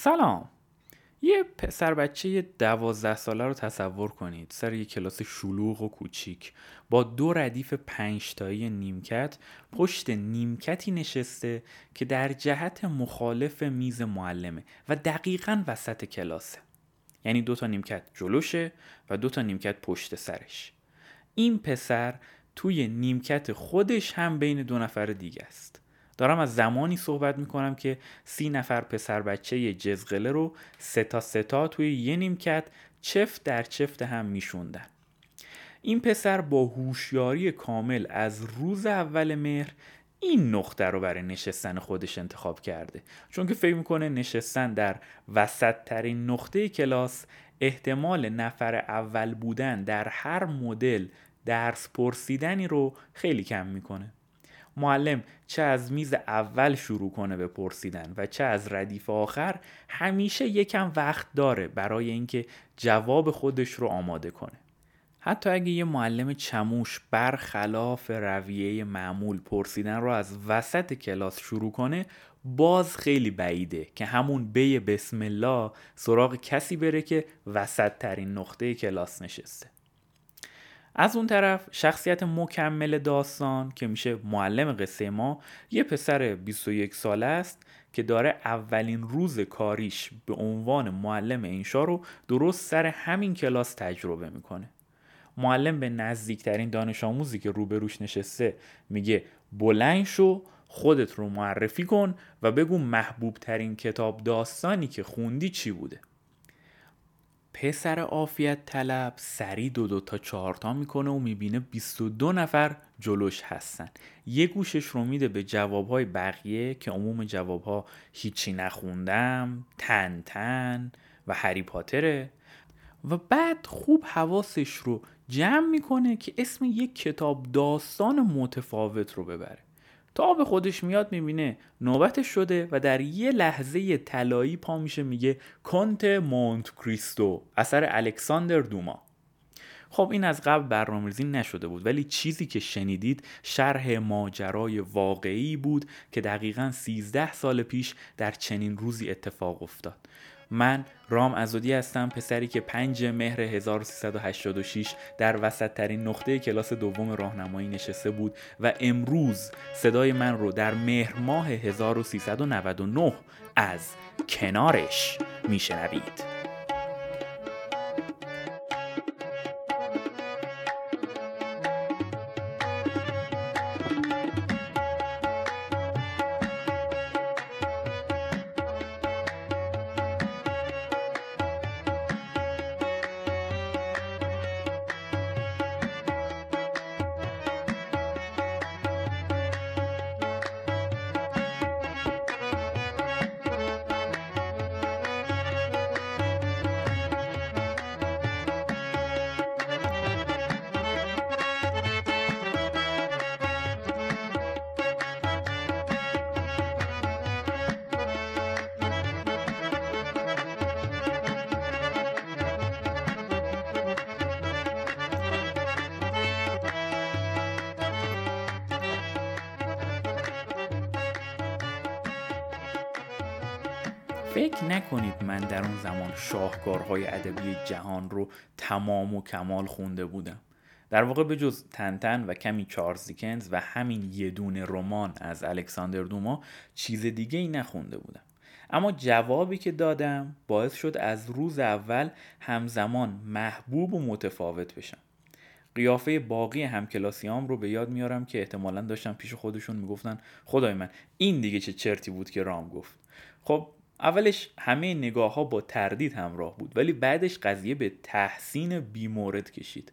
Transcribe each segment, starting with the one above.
سلام. یه پسر بچه دوازده ساله رو تصور کنید. سر یه کلاس شلوغ و کوچیک. با دو ردیف پنجتایی نیمکت پشت نیمکتی نشسته که در جهت مخالف میز معلمه و دقیقا وسط کلاسه. یعنی دو تا نیمکت جلوشه و دو تا نیمکت پشت سرش. این پسر توی نیمکت خودش هم بین دو نفر دیگه است. دارم از زمانی صحبت می‌کنم که سی نفر پسر بچه جزغله رو ستا ستا توی یه نیمکت چفت در چفت هم میشوندن. این پسر با هوشیاری کامل از روز اول مهر این نقطه رو برای نشستن خودش انتخاب کرده. چون که فکر می‌کنه نشستن در وسط ترین نقطه کلاس احتمال نفر اول بودن در هر مدل درس پرسیدنی رو خیلی کم می‌کنه. معلم چه از میز اول شروع کنه به پرسیدن و چه از ردیف آخر همیشه یکم وقت داره برای اینکه جواب خودش رو آماده کنه. حتی اگه یه معلم چموش برخلاف رویه معمول پرسیدن رو از وسط کلاس شروع کنه باز خیلی بعیده که همون بی بسم الله سراغ کسی بره که وسط ترین نقطه کلاس نشسته. از اون طرف شخصیت مکمل داستان که میشه معلم قصه ما یه پسر 21 ساله است که داره اولین روز کاریش به عنوان معلم انشا رو درست سر همین کلاس تجربه می‌کنه. معلم به نزدیکترین دانش آموزی که روبروش نشسته میگه بلند شو خودت رو معرفی کن و بگو محبوب ترین کتاب داستانی که خوندی چی بوده؟ پسر عافیت طلب سری دو دو تا چهارتا می‌کنه و می‌بینه 22 نفر جلوش هستن. یه گوشش رو میده به جوابهای بقیه که عموم جوابها هیچی نخوندم تن تن و هری پاتره. و بعد خوب حواسش رو جمع می‌کنه که اسم یک کتاب داستان متفاوت رو ببره. تا به خودش میاد می‌بینه نوبتش شده و در یه لحظه طلایی پا میشه میگه کنت مونت کریستو اثر الکساندر دوما. خب این از قبل برنامه‌ریزی نشده بود ولی چیزی که شنیدید شرح ماجرای واقعی بود که دقیقا 13 سال پیش در چنین روزی اتفاق افتاد. من رام ازودی هستم پسری که 5 مهر 1386 در وسط ترین نقطه کلاس دوم راهنمایی نشسته بود و امروز صدای من رو در مهر ماه 1399 از کنارش میشنوید. فکر نکنید من در اون زمان شاهکارهای ادبی جهان رو تمام و کمال خونده بودم. در واقع به جز تنتن و کمی چارلز دیکنز و همین یه دونه رمان از الکساندر دوما چیز دیگه ای نخونده بودم. اما جوابی که دادم باعث شد از روز اول همزمان محبوب و متفاوت بشم. قیافه باقی همکلاسیام رو به یاد میارم که احتمالا داشتم پیش خودشون می‌گفتن خدای من این دیگه چه چرتی بود که رام گفت. خب اولش همه نگاه ها با تردید همراه بود ولی بعدش قضیه به تحسین بیمورد کشید.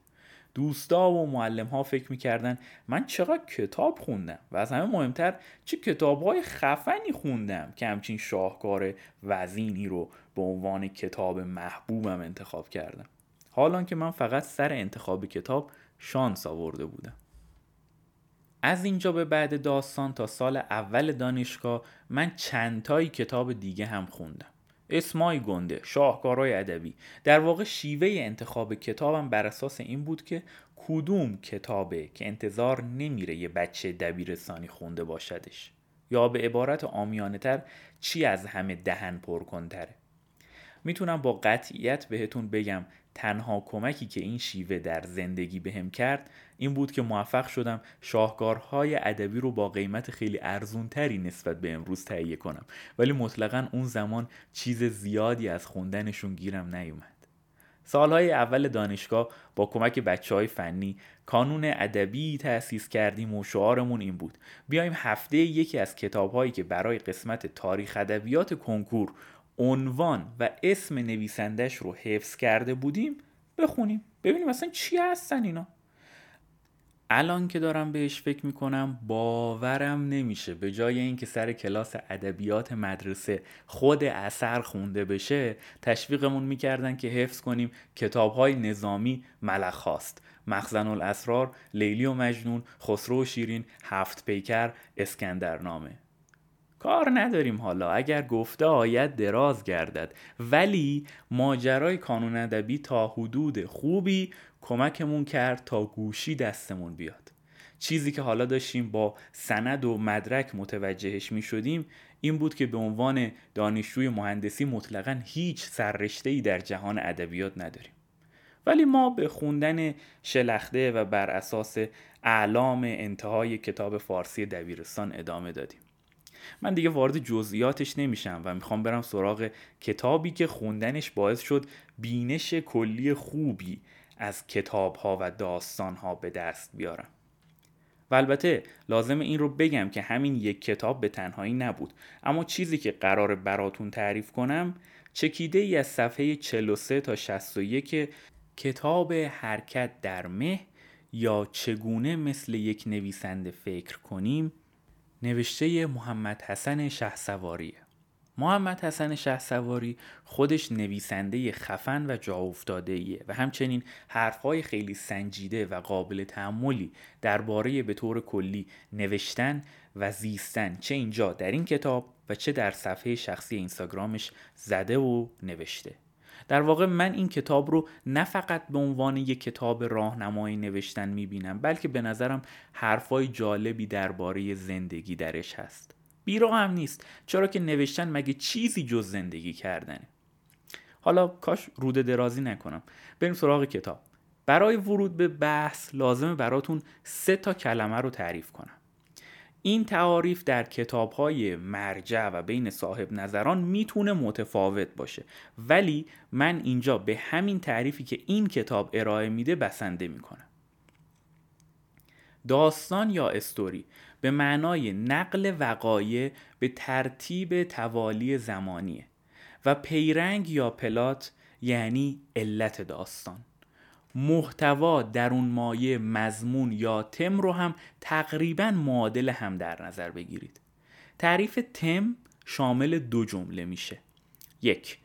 دوستا و معلم ها فکر می‌کردن من چقدر کتاب خوندم و از همه مهمتر چه کتاب های خفنی خوندم که همچین شاهکار وزینی رو به عنوان کتاب محبوبم انتخاب کردم. حالان که من فقط سر انتخاب کتاب شانس آورده بودم. از اینجا به بعد داستان تا سال اول دانشگاه من چندتایی کتاب دیگه هم خوندم. اسمای گنده شاهکارهای ادبی. در واقع شیوه انتخاب کتابم بر اساس این بود که کدوم کتابه که انتظار نمیره یه بچه دبیرستانی خونده باشدش؟ یا به عبارت آمیانه تر چی از همه دهن پر کنتره می‌تونم با قطعیت بهتون بگم تنها کمکی که این شیوه در زندگی بهم کرد این بود که موفق شدم شاهکارهای ادبی رو با قیمت خیلی ارزونتری نسبت به امروز تهیه کنم. ولی مطلقا اون زمان چیز زیادی از خوندنشون گیرم نیومد. سالهای اول دانشگاه با کمک بچه های فنی کانون ادبی تأسیس کردیم و شعارمون این بود. بیایم هفته یکی از کتابهایی که برای قسمت تاریخ ادبیات کنکور عنوان و اسم نویسندش رو حفظ کرده بودیم بخونیم. ببینیم اصلا چی هستن اینا. الان که دارم بهش فکر می‌کنم باورم نمیشه. به جای اینکه سر کلاس ادبیات مدرسه خود اثر خونده بشه تشویقمون می‌کردن که حفظ کنیم کتاب های نظامی ملخاست مخزن الاسرار لیلی و مجنون خسرو و شیرین هفت پیکر اسکندرنامه. کار نداریم حالا. اگر گفته آید دراز گردد. ولی ماجرای کانون ادبی تا حدود خوبی کمکمون کرد تا گوشی دستمون بیاد. چیزی که حالا داشتیم با سند و مدرک متوجهش می شدیم این بود که به عنوان دانشجوی مهندسی مطلقا هیچ سررشته ای در جهان ادبیات نداریم. ولی ما به خوندن شلخته و بر اساس اعلام انتهای کتاب فارسی دبیرستان ادامه دادیم. من دیگه وارد جزئیاتش نمیشم و می‌خوام برم سراغ کتابی که خوندنش باعث شد بینش کلی خوبی از کتاب ها و داستان ها به دست بیارم. و البته لازم این رو بگم که همین یک کتاب به تنهایی نبود. اما چیزی که قرار براتون تعریف کنم چکیده ای از صفحه 43 تا 61 کتاب حرکت در مه یا چگونه مثل یک نویسنده فکر کنیم؟ نوشته محمد حسن شهسواریه محمد حسن شه سواری خودش نویسنده خفن و جا افتاده و همچنین حرفهای خیلی سنجیده و قابل تعملی درباره به طور کلی نوشتن و زیستن چه اینجا در این کتاب و چه در صفحه شخصی اینستاگرامش زده و نوشته. در واقع من این کتاب رو نه فقط به عنوان یک کتاب راهنمایی نوشتن می‌بینم بلکه به نظرم حرفای جالبی درباره زندگی درش هست. بیرا هم نیست. چرا که نوشتن مگه چیزی جز زندگی کردنه؟ حالا کاش روده درازی نکنم. بریم سراغ کتاب. برای ورود به بحث لازمه براتون سه تا کلمه رو تعریف کنم. این تعاریف در کتاب های مرجع و بین صاحب نظران می‌تونه متفاوت باشه. ولی من اینجا به همین تعریفی که این کتاب ارائه میده بسنده می‌کنم. داستان یا استوری به معنای نقل وقایع به ترتیب توالی زمانیه و پیرنگ یا پلات یعنی علت داستان. محتوا درون مایه مضمون یا تم رو هم تقریبا معادل هم در نظر بگیرید. تعریف تم شامل دو جمله میشه. یک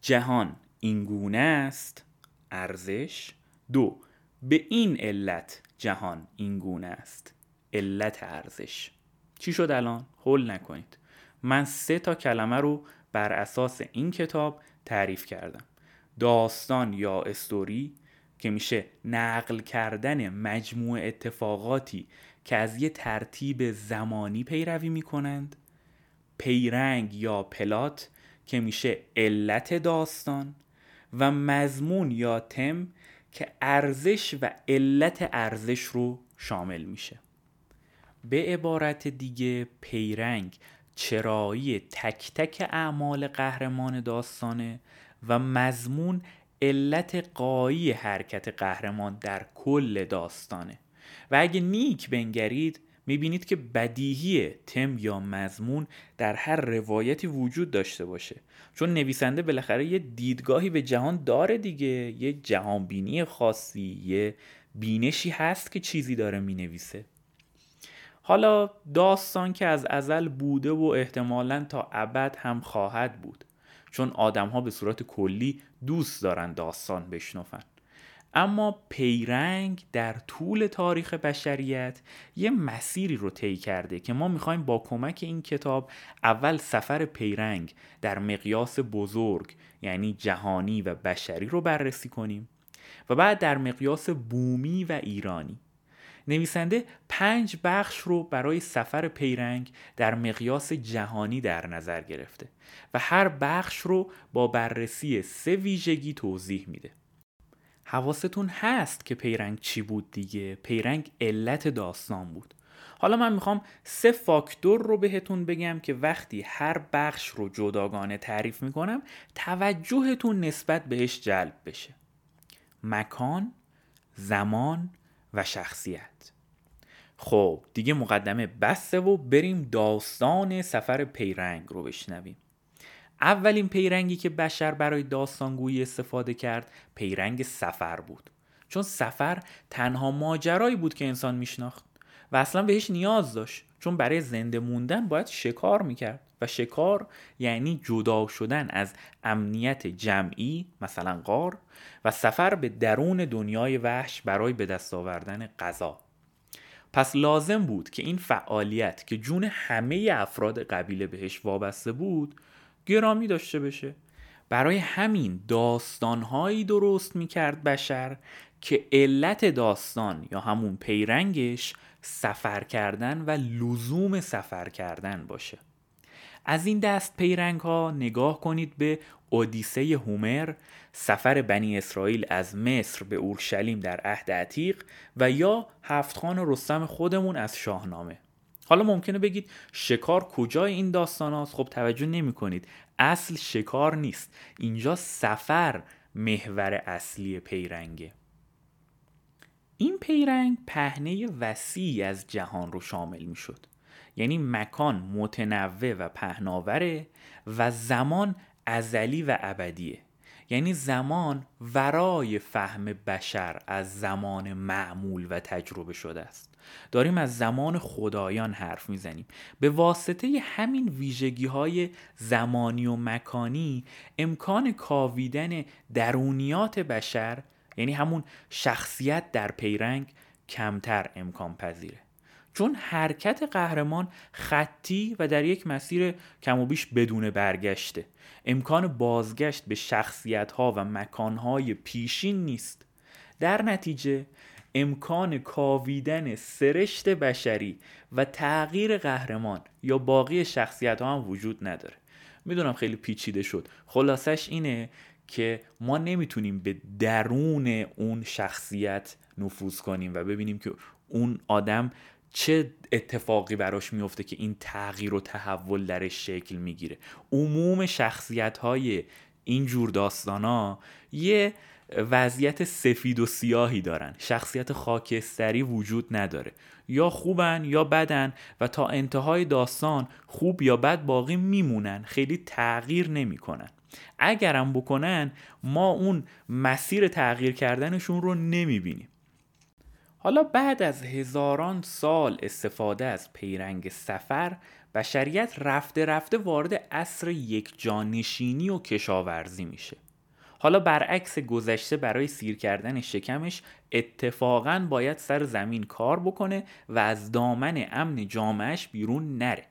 جهان اینگونه است ارزش. دو به این علت جهان اینگونه است علت ارزش. چی شد الان؟ هول نکنید. من سه تا کلمه رو بر اساس این کتاب تعریف کردم. داستان یا استوری که میشه نقل کردن مجموع اتفاقاتی که از یه ترتیب زمانی پیروی می‌کنند پیرنگ یا پلات که میشه علت داستان و مضمون یا تم که ارزش و علت ارزش رو شامل میشه. به عبارت دیگه پیرنگ چرایی تک تک اعمال قهرمان داستانه و مضمون علت قایی حرکت قهرمان در کل داستانه. و اگه نیک بنگرید می‌بینید که بدیهی تم یا مضمون در هر روایتی وجود داشته باشه. چون نویسنده بالاخره یه دیدگاهی به جهان داره دیگه. یه جهانبینی خاصی یه بینشی هست که چیزی داره می‌نویسه. حالا داستان که از ازل بوده و احتمالا تا ابد هم خواهد بود. چون آدم ها به صورت کلی دوست دارن داستان بشنفن اما پیرنگ در طول تاریخ بشریت یه مسیری رو طی کرده که ما می‌خوایم با کمک این کتاب اول سفر پیرنگ در مقیاس بزرگ یعنی جهانی و بشری رو بررسی کنیم و بعد در مقیاس بومی و ایرانی. نویسنده پنج بخش رو برای سفر پیرنگ در مقیاس جهانی در نظر گرفته و هر بخش رو با بررسی سه ویژگی توضیح میده. حواستون هست که پیرنگ چی بود دیگه؟ پیرنگ علت داستان بود. حالا من می‌خوام سه فاکتور رو بهتون بگم که وقتی هر بخش رو جداگانه تعریف می‌کنم توجهتون نسبت بهش جلب بشه. مکان، زمان و شخصیت. خب دیگه مقدمه بسته و بریم داستان سفر پیرنگ رو بشنویم. اولین پیرنگی که بشر برای داستانگویی استفاده کرد پیرنگ سفر بود. چون سفر تنها ماجرایی بود که انسان میشناخت و اصلا بهش نیاز داشت. چون برای زنده موندن باید شکار می‌کرد. شکار یعنی جدا شدن از امنیت جمعی مثلا قار و سفر به درون دنیای وحش برای به دست آوردن غذا. پس لازم بود که این فعالیت که جون همه افراد قبیله بهش وابسته بود گرامی داشته بشه. برای همین داستانهایی درست می‌کرد بشر که علت داستان یا همون پیرنگش سفر کردن و لزوم سفر کردن باشه. از این دست پیرنگ ها نگاه کنید به اودیسه هومر سفر بنی اسرائیل از مصر به اورشلیم در عهد عتیق و یا هفتخان رستم خودمون از شاهنامه. حالا ممکنه بگید شکار کجای این داستان هاست؟ خب توجه نمی کنید اصل شکار نیست. اینجا سفر محور اصلی پیرنگه. این پیرنگ پهنه وسیعی از جهان رو شامل می شد یعنی مکان متنوع و پهناوره و زمان ازلی و ابدیه. یعنی زمان ورای فهم بشر از زمان معمول و تجربه شده است. داریم از زمان خدایان حرف می‌زنیم. به واسطه همین ویژگی های زمانی و مکانی امکان کاویدن درونیات بشر یعنی همون شخصیت در پیرنگ کمتر امکان پذیره چون حرکت قهرمان خطی و در یک مسیر کم و بیش بدون برگشته. امکان بازگشت به شخصیت ها و مکان های پیشین نیست. در نتیجه امکان کاویدن سرشت بشری و تغییر قهرمان یا باقی شخصیت ها هم وجود نداره. می‌دونم خیلی پیچیده شد. خلاصش اینه که ما نمی‌تونیم به درون اون شخصیت نفوذ کنیم و ببینیم که اون آدم چه اتفاقی براش میفته که این تغییر و تحول درش شکل می‌گیره؟ عموم شخصیت های این جور داستان ها یه وضعیت سفید و سیاهی دارن. شخصیت خاکستری وجود نداره. یا خوبن یا بدن و تا انتهای داستان خوب یا بد باقی میمونن. خیلی تغییر نمی‌کنن. اگرم بکنن ما اون مسیر تغییر کردنشون رو نمی‌بینیم. حالا بعد از هزاران سال استفاده از پیرنگ سفر بشریت رفته رفته وارد عصر یک جانشینی و کشاورزی میشه. حالا برعکس گذشته برای سیر کردن شکمش اتفاقا باید سر زمین کار بکنه و از دامن امن جامعش بیرون نره.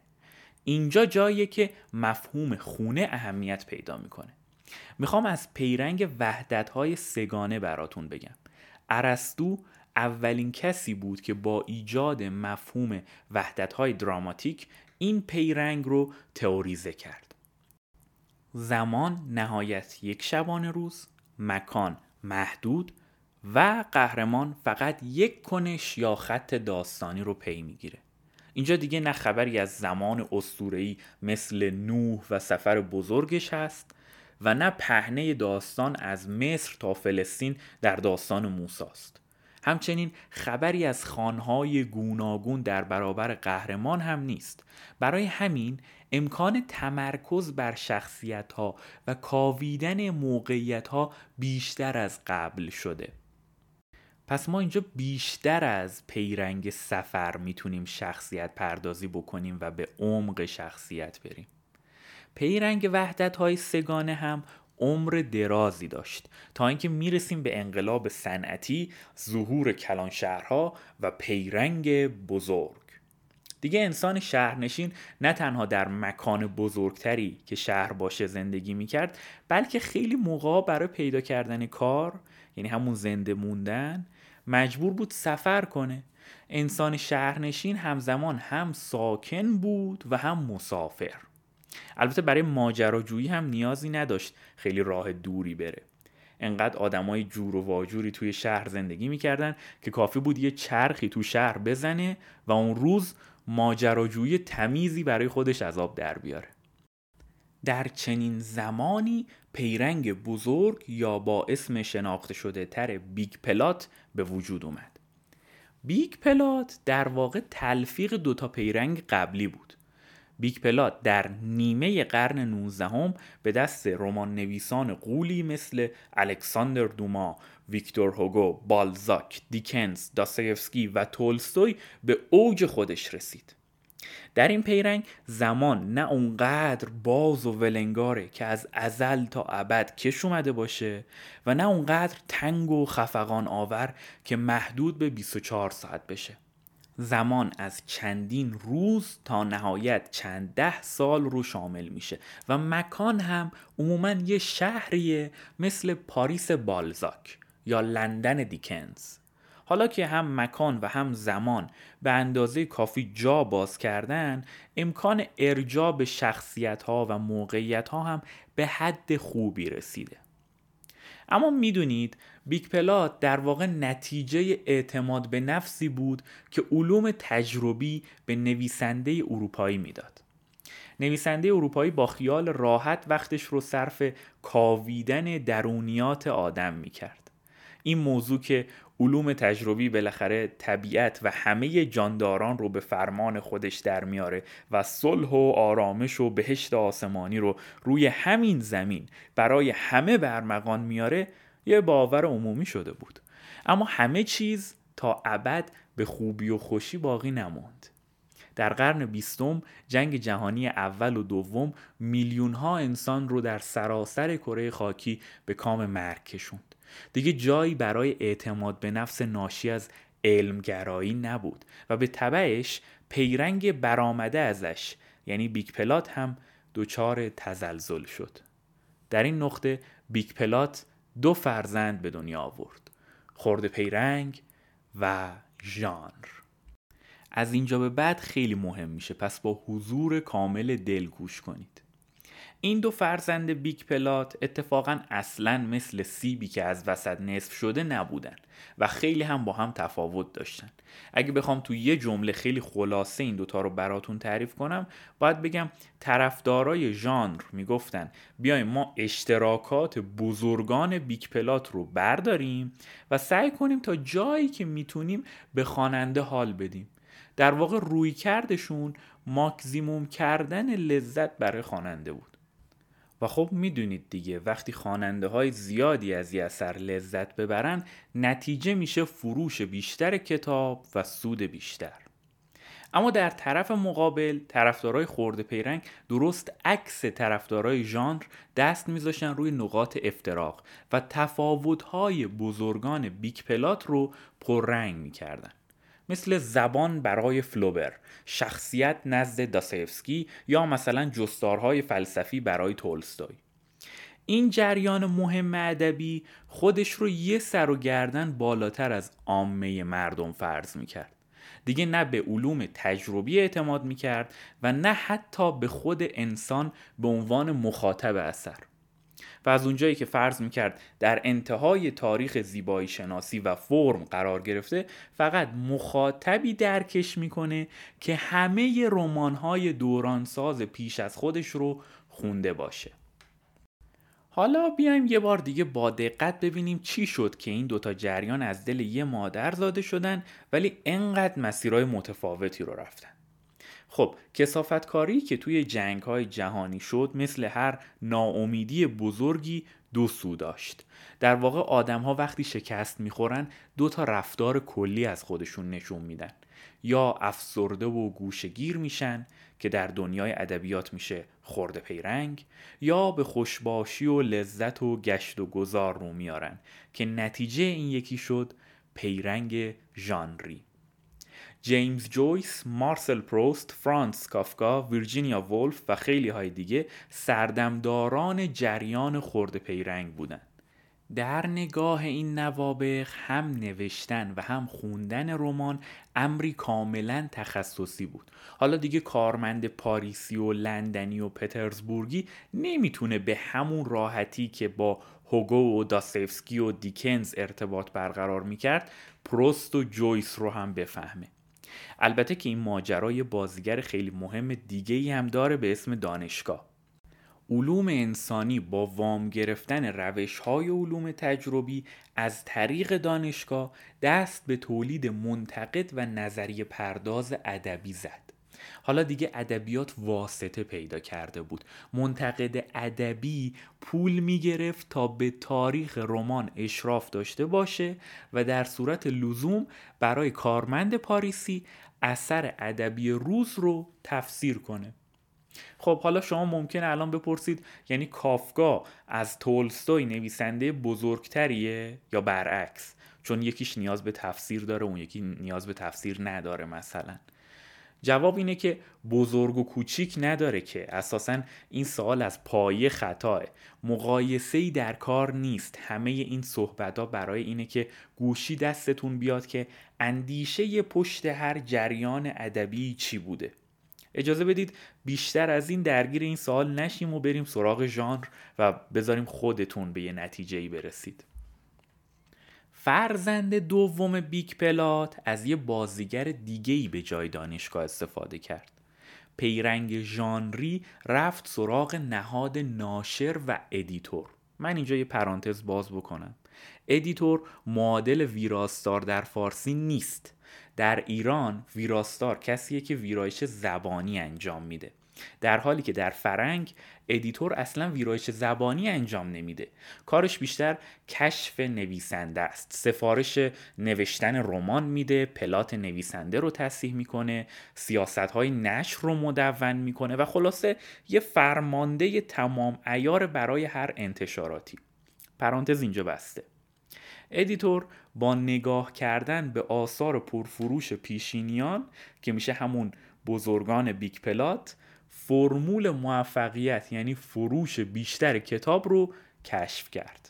اینجا جاییه که مفهوم خونه اهمیت پیدا می‌کنه. می‌خوام از پیرنگ وحدت های سگانه براتون بگم. ارسطو اولین کسی بود که با ایجاد مفهوم وحدت های دراماتیک این پیرنگ رو تئوریزه کرد. زمان نهایت یک شبانه روز مکان محدود و قهرمان فقط یک کنش یا خط داستانی رو پی می‌گیره. اینجا دیگه نه خبری از زمان اسطوره‌ای مثل نوح و سفر بزرگش هست و نه پهنه داستان از مصر تا فلسطین در داستان موساست. همچنین خبری از خانهای گوناگون در برابر قهرمان هم نیست. برای همین امکان تمرکز بر شخصیت ها و کاویدن موقعیت ها بیشتر از قبل شده. پس ما اینجا بیشتر از پیرنگ سفر می‌تونیم شخصیت پردازی بکنیم و به عمق شخصیت بریم. پیرنگ وحدت های سگانه هم عمر درازی داشت. تا اینکه می‌رسیم به انقلاب صنعتی ظهور کلانشهرها و پیرنگ بزرگ. دیگه انسان شهرنشین نه تنها در مکان بزرگتری که شهر باشه زندگی می‌کرد بلکه خیلی موقع برای پیدا کردن کار یعنی همون زنده موندن مجبور بود سفر کنه. انسان شهرنشین همزمان هم ساکن بود و هم مسافر. البته برای ماجراجویی هم نیازی نداشت خیلی راه دوری بره. انقدر آدمای جور و واجوری توی شهر زندگی می‌کردن که کافی بود یه چرخی تو شهر بزنه و اون روز ماجراجویی تمیزی برای خودش آب در بیاره. در چنین زمانی پیرنگ بزرگ یا با اسم شناخته شده تر big plot به وجود اومد. big plot در واقع تلفیق دوتا پیرنگ قبلی بود. big plot در نیمه قرن 19 به دست رمان نویسان غولی مثل الکساندر دوما، ویکتور هوگو، بالزاک، دیکنز، داستایفسکی و تولستوی به اوج خودش رسید. در این پیرنگ زمان نه اونقدر باز و ولنگاره که از ازل تا ابد کش اومده باشه و نه اونقدر تنگ و خفقان آور که محدود به 24 ساعت بشه زمان از چندین روز تا نهایت چند ده سال رو شامل میشه و مکان هم عموما یه شهریه مثل پاریس بالزاک یا لندن دیکنز. حالا که هم مکان و هم زمان به اندازه کافی جا باز کردن امکان ارجاع به شخصیت ها و موقعیت ها هم به حد خوبی رسیده. اما می‌دونید بیگ پلات در واقع نتیجه اعتماد به نفسی بود که علوم تجربی به نویسنده اروپایی می‌داد. نویسنده اروپایی با خیال راحت وقتش رو صرف کاویدن درونیات آدم می‌کرد. این موضوع که علوم تجربی بالاخره طبیعت و همه جانداران رو به فرمان خودش در میاره و صلح و آرامش و بهشت آسمانی رو روی همین زمین برای همه برمغان میاره یه باور عمومی شده بود. اما همه چیز تا ابد به خوبی و خوشی باقی نموند در قرن بیستم جنگ جهانی اول و دوم میلیون ها انسان رو در سراسر کره خاکی به کام مرگ کشوند. دیگه جایی برای اعتماد به نفس ناشی از علمگرایی نبود و به طبعش پیرنگ برآمده ازش یعنی big plot هم دچار تزلزل شد. در این نقطه big plot دو فرزند به دنیا آورد خرده پیرنگ و ژانر. از اینجا به بعد خیلی مهم میشه پس با حضور کامل دل گوش کنید. این دو فرزند big plot اتفاقا اصلا مثل سیبی که از وسط نصف شده نبودن و خیلی هم با هم تفاوت داشتن. اگه بخوام تو یه جمله خیلی خلاصه این دوتا رو براتون تعریف کنم باید بگم طرفدارای ژانر می‌گفتن بیایم ما اشتراکات بزرگان big plot رو برداریم و سعی کنیم تا جایی که می‌تونیم به خواننده حال بدیم. در واقع رویکردشون ماکزیموم کردن لذت برای خواننده بود. و خب می‌دونید دیگه وقتی خواننده های زیادی از یه اثر لذت ببرن نتیجه میشه فروش بیشتر کتاب و سود بیشتر. اما در طرف مقابل طرفدارای خورده پیرنگ درست عکس طرفدارای ژانر دست میذاشتن روی نقاط افتراق و تفاوت‌های بزرگان بیک پلات رو پررنگ می‌کردن. مثل زبان برای فلوبر شخصیت نزد داسایفسکی یا مثلا جستارهای فلسفی برای تولستوی. این جریان مهم ادبی خودش رو یه سر و گردن بالاتر از عامه مردم فرض می‌کرد. دیگه نه به علوم تجربی اعتماد می‌کرد و نه حتی به خود انسان به عنوان مخاطب اثر. و از اونجایی که فرض می‌کرد در انتهای تاریخ زیبایی شناسی و فرم قرار گرفته فقط مخاطبی درکش می‌کنه که همه رمان‌های دورانساز پیش از خودش رو خونده باشه. حالا بیایم یه بار دیگه با دقت ببینیم چی شد که این دوتا جریان از دل یه مادر زاده شدن ولی انقدر مسیرهای متفاوتی رو رفتن. خب کسافتکاری که توی جنگ های جهانی شد مثل هر ناامیدی بزرگی دو سو داشت. در واقع آدم ها وقتی شکست می‌خورن دو تا رفتار کلی از خودشون نشون میدن. یا افسرده و گوشگیر میشن که در دنیای ادبیات میشه خرده پیرنگ یا به خوشباشی و لذت و گشت و گذار رو میارن که نتیجه این یکی شد پیرنگ ژانری. جیمز جویس، مارسل پروست، فرانس کافکا، ویرجینیا وولف و خیلی های دیگه سردمداران جریان خرده پیرنگ بودن. در نگاه این نوابغ هم نوشتن و هم خوندن رمان امری کاملا تخصصی بود حالا دیگه کارمند پاریسی و لندنی و پترزبورگی نمی‌تونه به همون راحتی که با هوگو و داسفسکی و دیکنز ارتباط برقرار می‌کرد پروست و جویس رو هم بفهمه البته که این ماجرای بازیگر خیلی مهم دیگه ای هم داره به اسم دانشگاه. علوم انسانی با وام گرفتن روش های علوم تجربی از طریق دانشگاه دست به تولید منتقد و نظریه پرداز ادبی زد. حالا دیگه ادبیات واسطه پیدا کرده بود. منتقد ادبی پول می‌گرفت تا به تاریخ رمان اشراف داشته باشه و در صورت لزوم برای کارمند پاریسی اثر ادبی روز رو تفسیر کنه. خب حالا شما ممکنه الان بپرسید یعنی کافکا از تولستوی نویسنده بزرگتریه یا برعکس؟ چون یکیش نیاز به تفسیر داره اون یکی نیاز به تفسیر نداره مثلا. جواب اینه که بزرگ و کوچیک نداره که. اساسا این سوال از پایه خطاه مقایسه ای در کار نیست. همه این صحبت ها برای اینه که گوشی دستتون بیاد که اندیشه پشت هر جریان ادبی چی بوده. اجازه بدید بیشتر از این درگیر این سوال نشیم و بریم سراغ ژانر و بذاریم خودتون به یه نتیجه ای برسید. فرزند دوم big plot از یه بازیگر دیگه ای به جای دانشگاه استفاده کرد. پیرنگ ژانری رفت سراغ نهاد ناشر و editor. من اینجا یه پرانتز باز بکنم. editor معادل ویراستار در فارسی نیست. در ایران ویراستار کسیه که ویرایش زبانی انجام میده. در حالی که در فرنگ editor اصلا ویرایش زبانی انجام نمیده. کارش بیشتر کشف نویسنده است. سفارش نوشتن رمان میده plot نویسنده رو تصحیح می‌کنه سیاست های نشر رو مدون می‌کنه و خلاصه یه فرمانده تمام عیار برای هر انتشاراتی. پرانتز اینجا بسته. editor با نگاه کردن به آثار پرفروش پیشینیان که میشه همون بزرگان big plot فرمول موفقیت یعنی فروش بیشتر کتاب رو کشف کرد.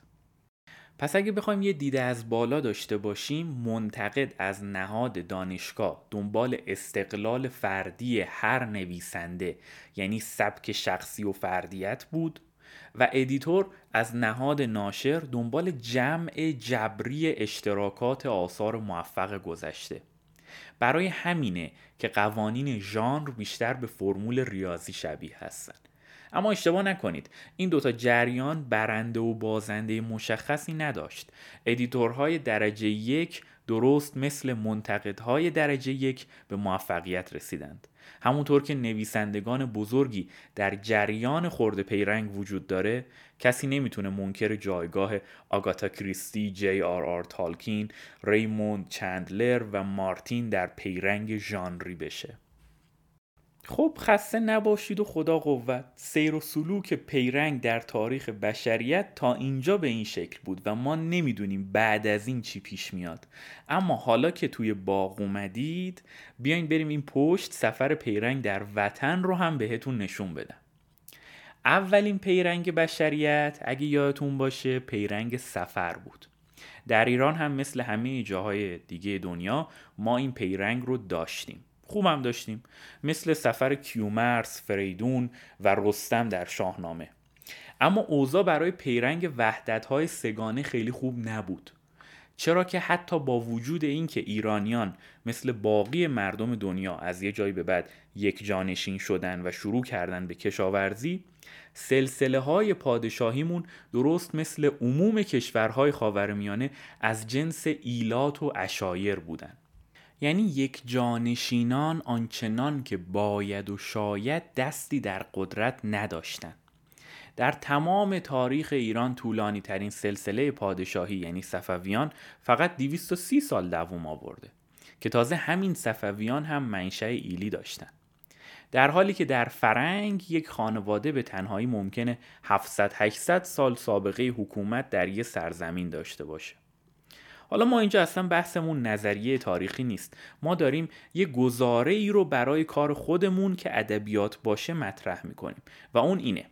پس اگه بخوایم یه دید از بالا داشته باشیم منتقد از نهاد دانشگاه دنبال استقلال فردی هر نویسنده یعنی سبک شخصی و فردیت بود و editor از نهاد ناشر دنبال جمع جبری اشتراکات آثار موفق گذشته. برای همینه که قوانین ژانر بیشتر به فرمول ریاضی شبیه هستن. اما اشتباه نکنید این دوتا جریان برنده و بازنده مشخصی نداشت. editor های درجه یک درست مثل منتقدهای درجه یک به موفقیت رسیدند. همونطور که نویسندگان بزرگی در جریان خرده پیرنگ وجود داره کسی نمی‌تونه منکر جایگاه آگاتا کریستی، جی آر آر تالکین، ریموند چندلر و مارتین در پیرنگ ژانری بشه. خب خسته نباشید و خدا قوت. سیر و سلوک پیرنگ در تاریخ بشریت تا اینجا به این شکل بود و ما نمی‌دونیم بعد از این چی پیش میاد. اما حالا که توی باغ اومدید بیاین بریم این پشت سفر پیرنگ در وطن رو هم بهتون نشون بدم. اولین پیرنگ بشریت اگه یادتون باشه پیرنگ سفر بود. در ایران هم مثل همه جاهای دیگه دنیا ما این پیرنگ رو داشتیم. خوبم داشتیم. مثل سفر کیومرس، فریدون و رستم در شاهنامه. اما اوضاع برای پیرنگ وحدت های سگانه خیلی خوب نبود. چرا که حتی با وجود اینکه ایرانیان مثل باقی مردم دنیا از یه جایی به بعد یک جانشین شدن و شروع کردن به کشاورزی سلسله های پادشاهیمون درست مثل عموم کشورهای خاورمیانه از جنس ایلات و اشایر بودن. یعنی یک جانشینان آنچنان که باید و شاید دستی در قدرت نداشتند. در تمام تاریخ ایران طولانی ترین سلسله پادشاهی یعنی صفویان فقط 230 سال دوام آورده که تازه همین صفویان هم منشأ ایلی داشتند. در حالی که در فرنگ یک خانواده به تنهایی ممکنه 700 800 سال سابقه حکومت در یک سرزمین داشته باشه. حالا ما اینجا اصلا بحثمون نظریه تاریخی نیست. ما داریم یه گزاره ای رو برای کار خودمون که ادبیات باشه مطرح می‌کنیم. و اون اینه.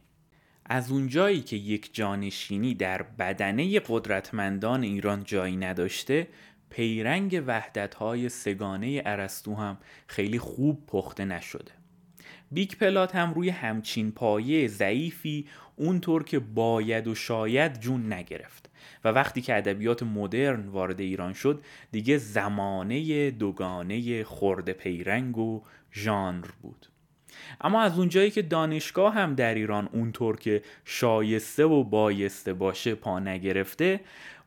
از اونجایی که یک جانشینی در بدنه قدرتمندان ایران جایی نداشته پیرنگ وحدت های سگانه ارسطو هم خیلی خوب پخته نشده. big plot هم روی همچین پایه ضعیفی اونطور که باید و شاید جون نگرفت. و وقتی که ادبیات مدرن وارد ایران شد دیگه زمانه دوگانه خرده پیرنگ و ژانر بود. اما از اونجایی که دانشگاه هم در ایران اونطور که شایسته و بایسته باشه پا نگرفته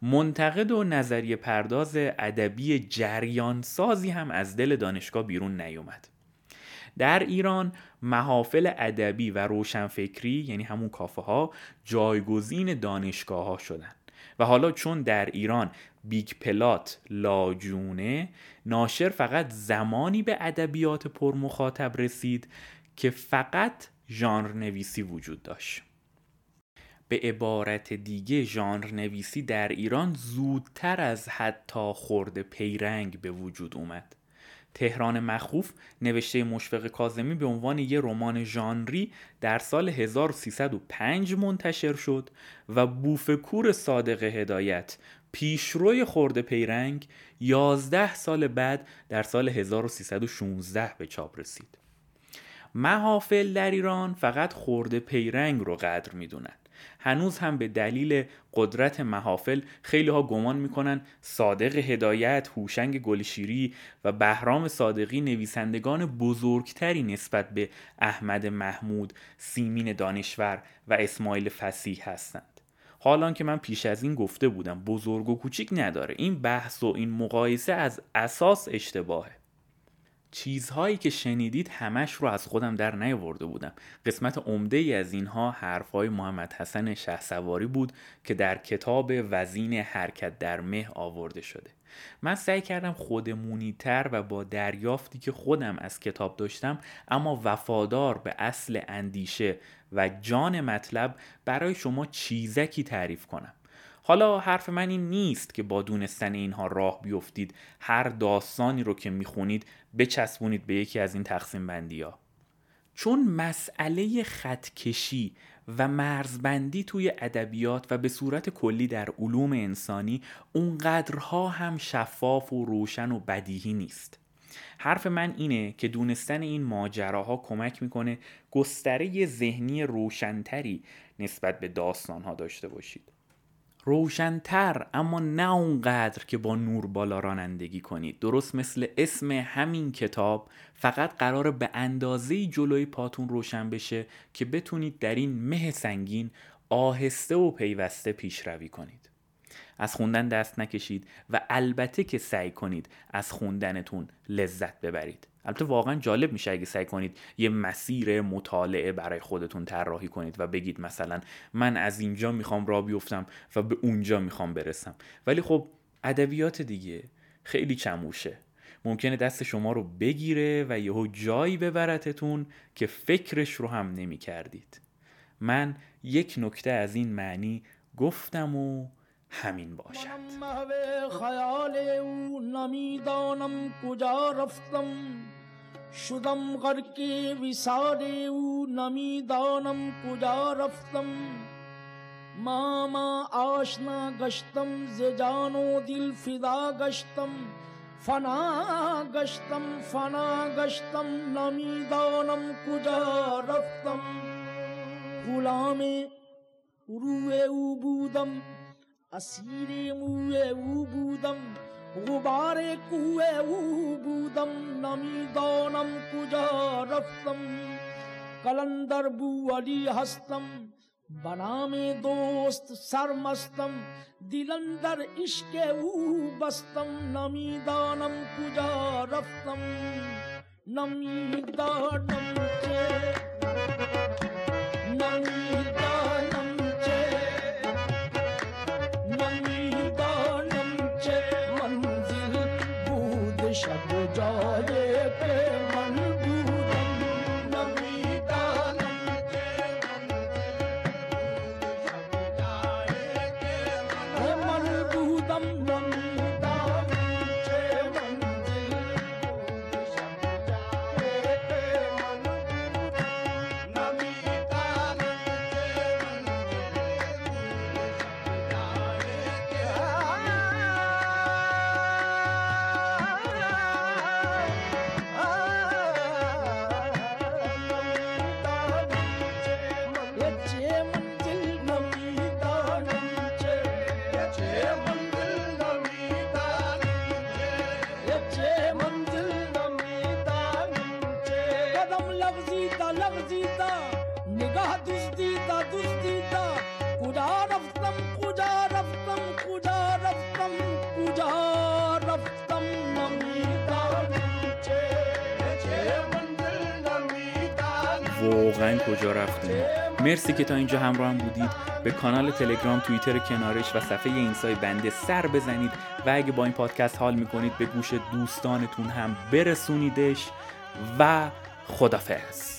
منتقد و نظریه پرداز ادبی جریان سازی هم از دل دانشگاه بیرون نیومد. در ایران محافل ادبی و روشنفکری یعنی همون کافه ها جایگزین دانشگاه ها شدن. و حالا چون در ایران big plot لاجونه ناشر فقط زمانی به ادبیات پر مخاطب رسید که فقط ژانر نویسی وجود داشت. به عبارت دیگه ژانر نویسی در ایران زودتر از حتی خرده پیرنگ به وجود اومد. تهران مخوف نوشته مشفق کازمی به عنوان یه رمان ژانری در سال 1305 منتشر شد و بوفکور صادق هدایت پیشروی خورده پیرنگ 11 سال بعد در سال 1316 به چاپ رسید. محافل در ایران فقط خورده پیرنگ رو قدر می‌دونن هنوز هم به دلیل قدرت محافل خیلی ها گمان می‌کنن صادق هدایت، هوشنگ گلشیری و بهرام صادقی نویسندگان بزرگتری نسبت به احمد محمود، سیمین دانشور و اسماعیل فسیح هستند. حالان که من پیش از این گفته بودم بزرگ و کوچیک نداره این بحث و این مقایسه از اساس اشتباهه چیزهایی که شنیدید همش رو از خودم در نیاورده بودم. قسمت عمده ای از اینها حرفهای محمد حسن شه سواری بود که در کتاب وزین حرکت در مه آورده شده. من سعی کردم خودمونیتر و با دریافتی که خودم از کتاب داشتم اما وفادار به اصل اندیشه و جان مطلب برای شما چیزکی تعریف کنم. حالا حرف من این نیست که با دونستن اینها راه بیفتید. هر داستانی رو که می‌خونید بچسبونید به یکی از این تقسیم بندی ها. چون مسئله خطکشی و مرزبندی توی ادبیات و به صورت کلی در علوم انسانی اونقدرها هم شفاف و روشن و بدیهی نیست. حرف من اینه که دونستن این ماجراها کمک می‌کنه گستره ذهنی روشنتری نسبت به داستانها داشته باشید. روشنتر اما نه اونقدر که با نور بالا رانندگی کنید. درست مثل اسم همین کتاب فقط قرار به اندازه جلوی پاتون روشن بشه که بتونید در این مه سنگین آهسته و پیوسته پیشروی کنید. از خوندن دست نکشید و البته که سعی کنید از خوندنتون لذت ببرید. البته واقعا جالب میشه اگه سعی کنید یه مسیر مطالعه برای خودتون طراحی کنید و بگید مثلا من از اینجا می‌خوام را بیفتم و به اونجا می‌خوام برسم ولی خب ادبیات دیگه خیلی چموشه ممکنه دست شما رو بگیره و یهو جایی ببرتتون که فکرش رو هم نمی کردید. من یک نکته از این معنی گفتم و همین باشد. خیال او نمی‌دانم کجا رفتم. شدم غرق وسال او نمی‌دانم کجا رفتم. ما ما آشنا گشتم ز جان و دل فدا گشتم. فنا گشتم فنا گشتم نمی‌دانم کجا رفتم. غلام روی او بودم. اسیر موی او بودم غبار کوه او بودم نمی‌دانم کجا رفتم کلندر بو علی هستم بنام دوست سرمستم دلندر عشق او بستم نمی‌دانم کجا رفتم نمی‌دانم واقعا کجا رفتیم. مرسی که تا اینجا همراه هم بودید. به کانال تلگرام توییتر کنارش و صفحه اینسای بنده سر بزنید. و اگه با این پادکست حال می‌کنید به گوش دوستانتون هم برسونیدش. و خدافز